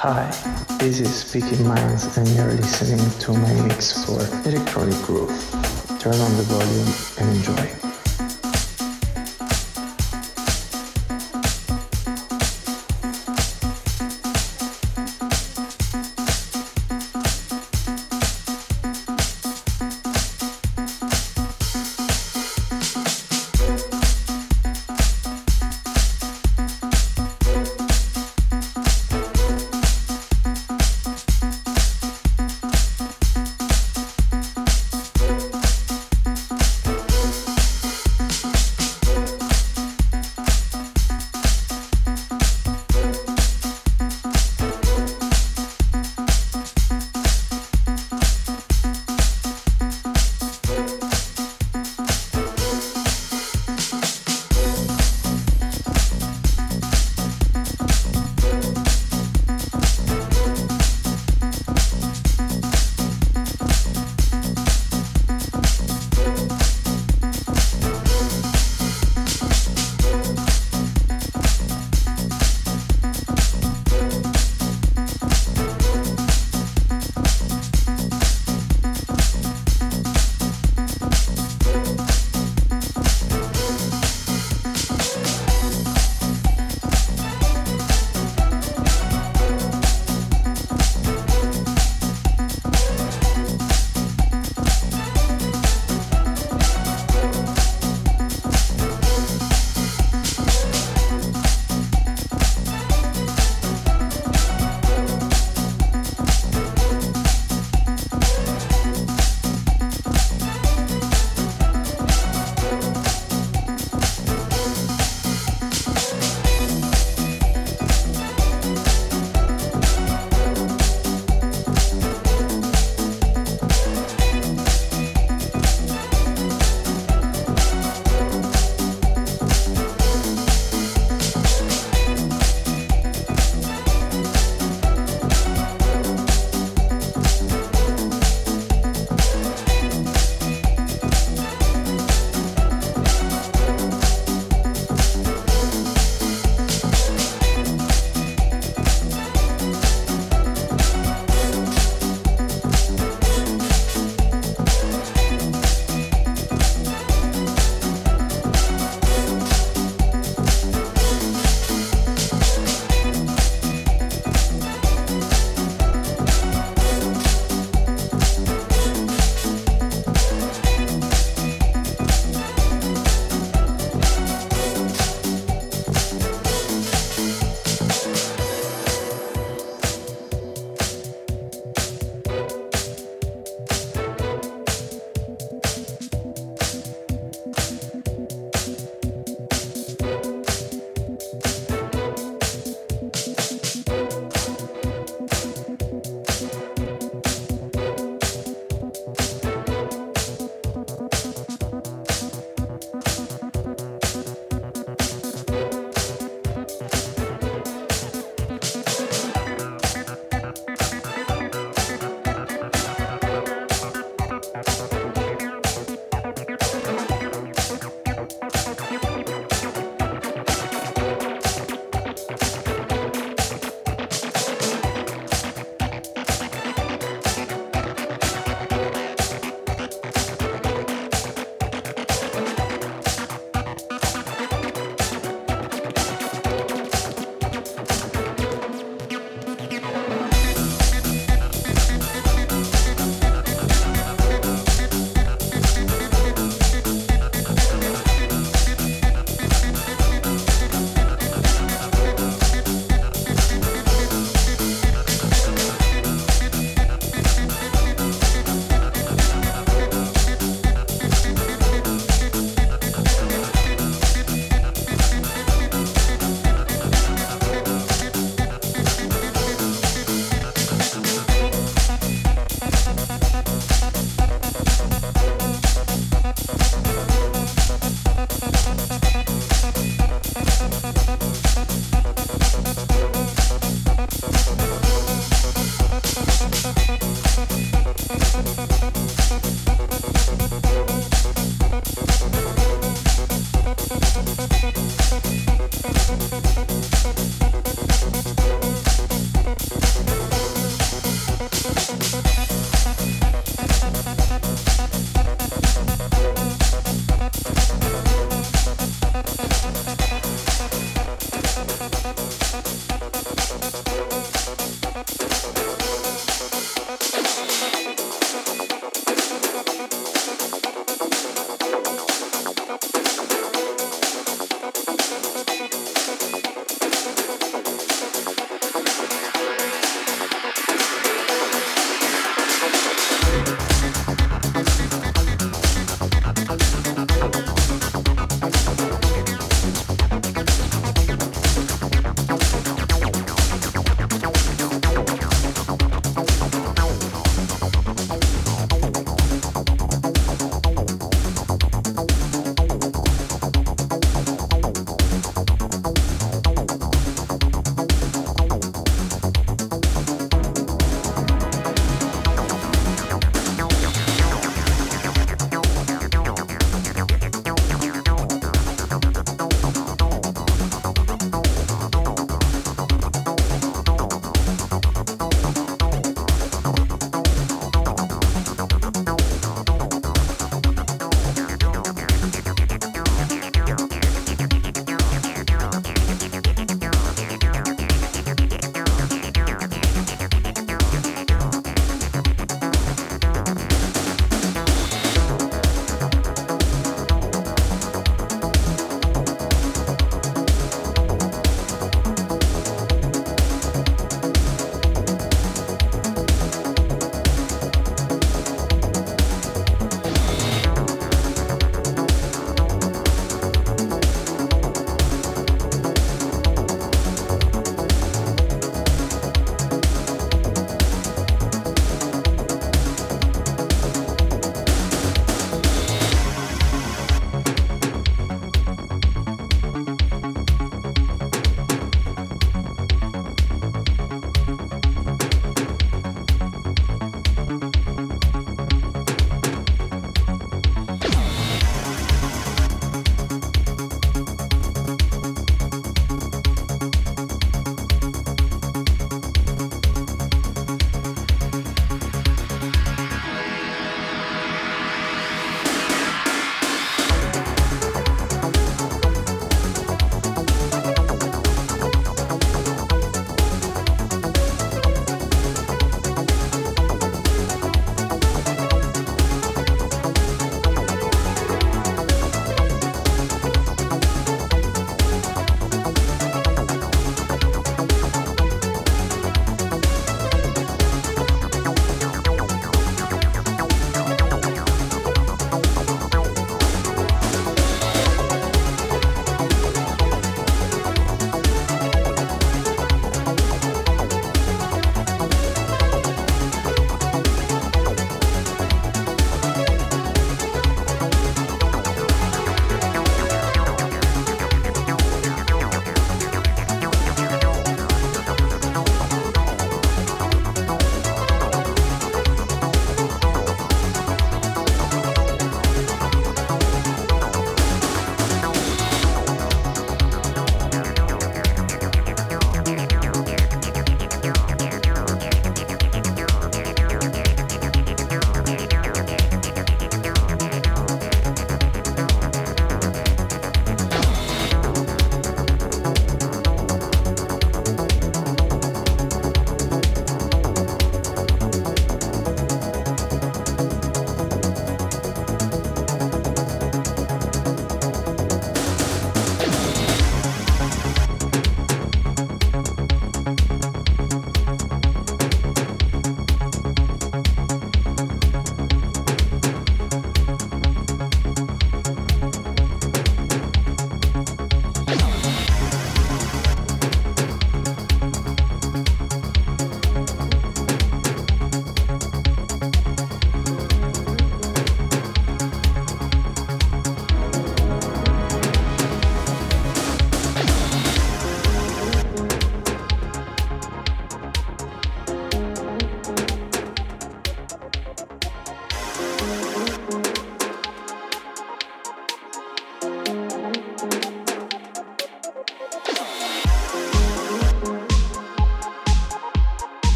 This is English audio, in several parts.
Hi, this is Speaking Minds and you're listening to my mix for Electronic Groove. Turn on the volume and enjoy.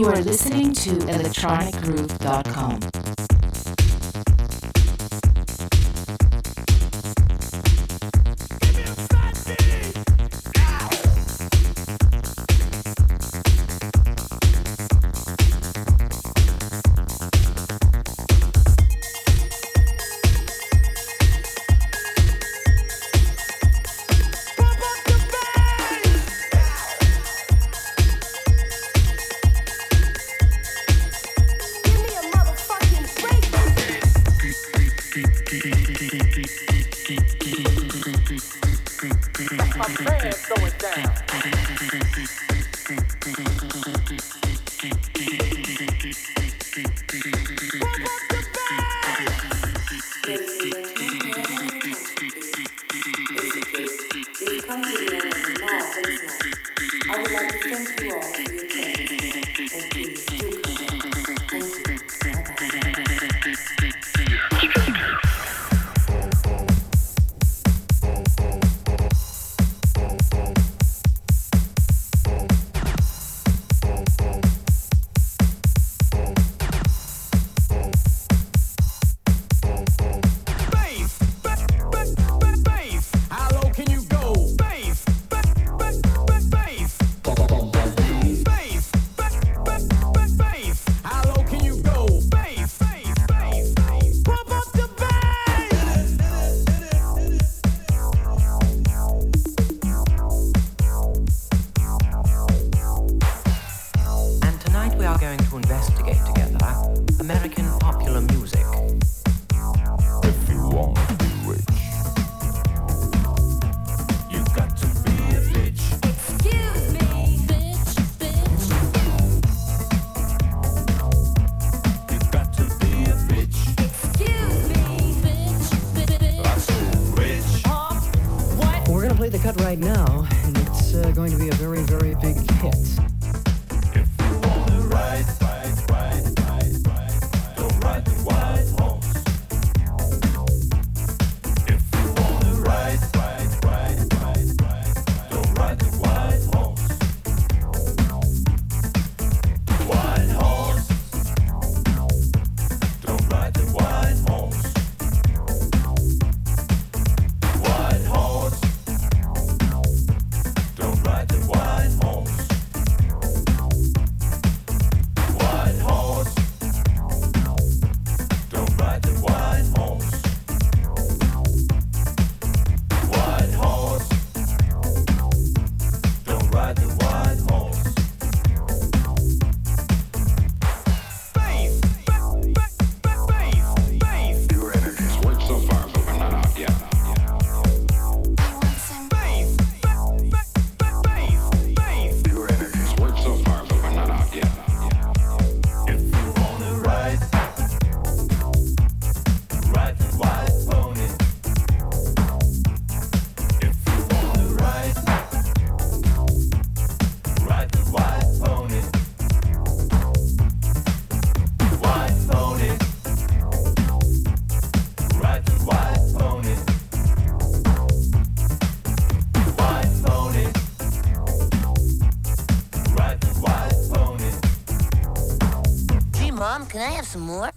You are listening to electronicgroove.com. more?